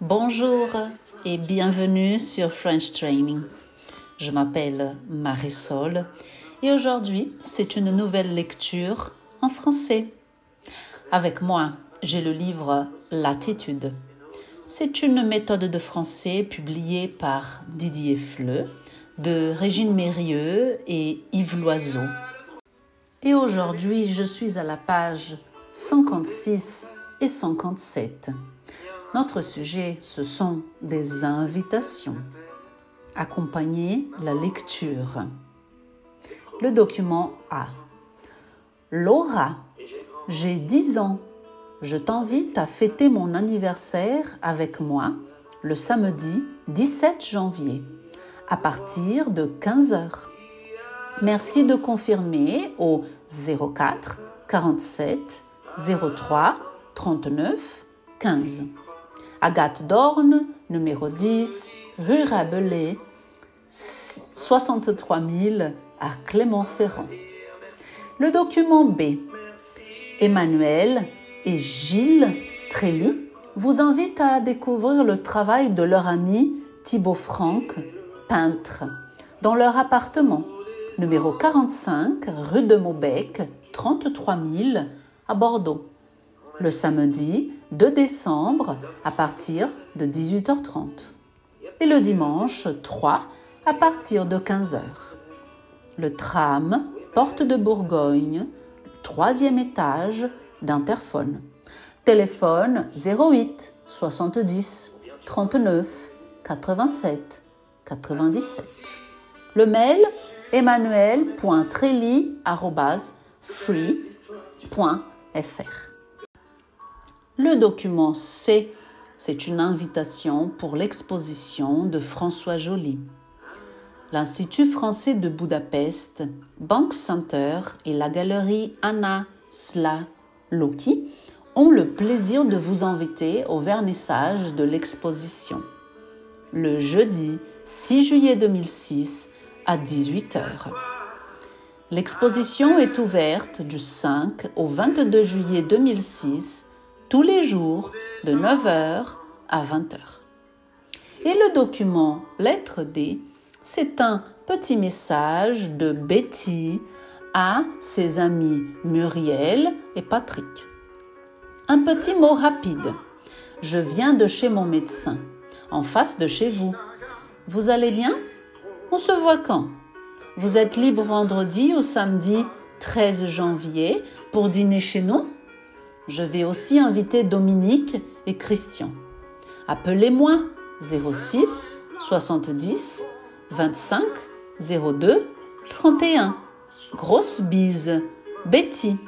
Bonjour et bienvenue sur French Training. Je m'appelle Marisol et aujourd'hui c'est une nouvelle lecture en français. Avec moi, j'ai le livre L'attitude. C'est une méthode de français publiée par Didier Fleu, de Régine Mérieux et Yves Loiseau. Et aujourd'hui, je suis à la page 56 et 57. Notre sujet, ce sont des invitations. Accompagner la lecture. Le document A. Laura, j'ai 10 ans je t'invite à fêter mon anniversaire avec moi le samedi 17 janvier à partir de 15h. Merci de confirmer au 04 47 03 39 15. Agathe Dorne, numéro 10, rue Rabelais, 63 000 à Clermont-Ferrand. Le document B. Emmanuel, et Gilles Trély vous invitent à découvrir le travail de leur ami Thibaut Franck, peintre, dans leur appartement, numéro 45, rue de Maubec, 33 000, à Bordeaux, le samedi 2 décembre à partir de 18h30 et le dimanche 3 à partir de 15h. Le tram Porte de Bourgogne, troisième étage, d'interphone. Téléphone 08 70 39 87 97. Le mail emmanuel.trelli.free.fr. Le document C, c'est une invitation pour l'exposition de François Joly. L'Institut français de Budapest, Bank Center et la galerie Anna Sla Loki ont le plaisir de vous inviter au vernissage de l'exposition le jeudi 6 juillet 2006 à 18h. L'exposition est ouverte du 5 au 22 juillet 2006 tous les jours de 9h à 20h. Et le document Lettre D, c'est un petit message de Betty à ses amis Muriel et Patrick. Un petit mot rapide. Je viens de chez mon médecin, en face de chez vous. Vous allez bien? On se voit quand? Vous êtes libre vendredi ou samedi 13 janvier pour dîner chez nous? Je vais aussi inviter Dominique et Christian. Appelez-moi 06 70 25 02 31. Grosse bise. Betty.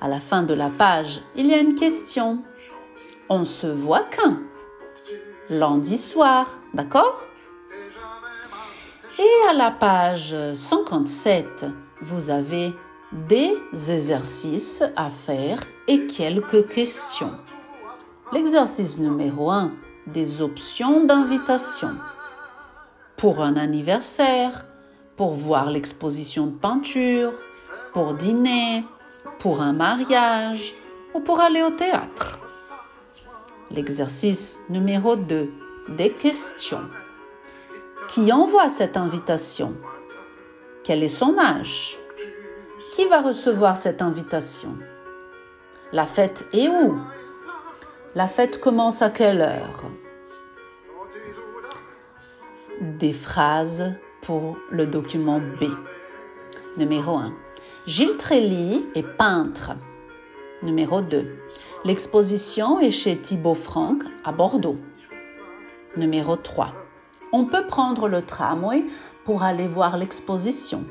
À la fin de la page, il y a une question. On se voit quand? Lundi soir, d'accord? Et à la page 57, vous avez des exercices à faire et quelques questions. L'exercice numéro 1, des options d'invitation. Pour un anniversaire, pour voir l'exposition de peinture, pour dîner, pour un mariage ou pour aller au théâtre. L'exercice numéro 2. Des questions. Qui envoie cette invitation? Quel est son âge? Qui va recevoir cette invitation? La fête est où? La fête commence à quelle heure? Des phrases pour le document B. Numéro 1. Gilles Trély est peintre. Numéro 2. L'exposition est chez Thibaut Franck à Bordeaux. Numéro 3. On peut prendre le tramway pour aller voir l'exposition.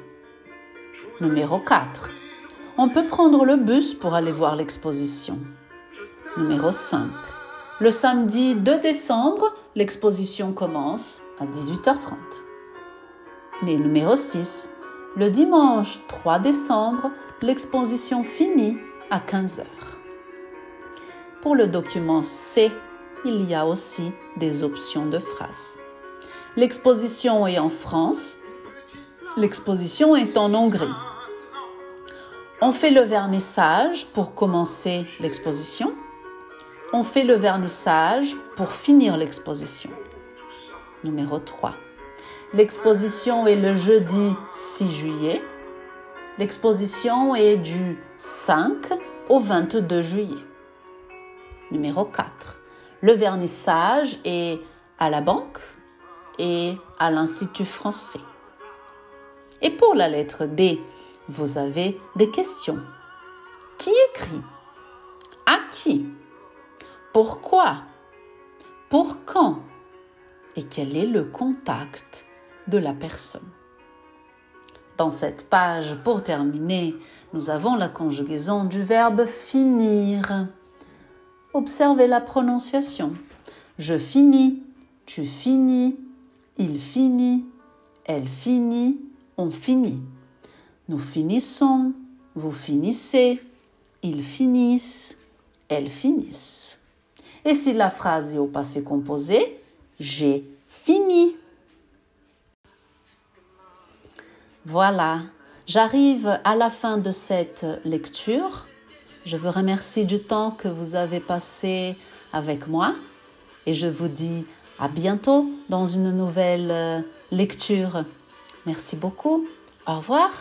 Numéro 4. On peut prendre le bus pour aller voir l'exposition. Numéro 5. Le samedi 2 décembre, l'exposition commence à 18h30. Et numéro 6. Le dimanche 3 décembre, l'exposition finit à 15h. Pour le document C, il y a aussi des options de phrases. L'exposition est en France. L'exposition est en Hongrie. On fait le vernissage pour commencer l'exposition. On fait le vernissage pour finir l'exposition. Numéro 3. L'exposition est le jeudi 6 juillet. L'exposition est du 5 au 22 juillet. Numéro 4. Le vernissage est à la banque et à l'Institut français. Et pour la lettre D, vous avez des questions. Qui écrit? À qui? Pourquoi? Pour quand? Et quel est le contact de la personne? Dans cette page, pour terminer, nous avons la conjugaison du verbe finir. Observez la prononciation. Je finis, tu finis, il finit, elle finit, on finit. Nous finissons, vous finissez, ils finissent, elles finissent. Et si la phrase est au passé composé, j'ai fini. Voilà, j'arrive à la fin de cette lecture. Je vous remercie du temps que vous avez passé avec moi et je vous dis à bientôt dans une nouvelle lecture. Merci beaucoup. Au revoir.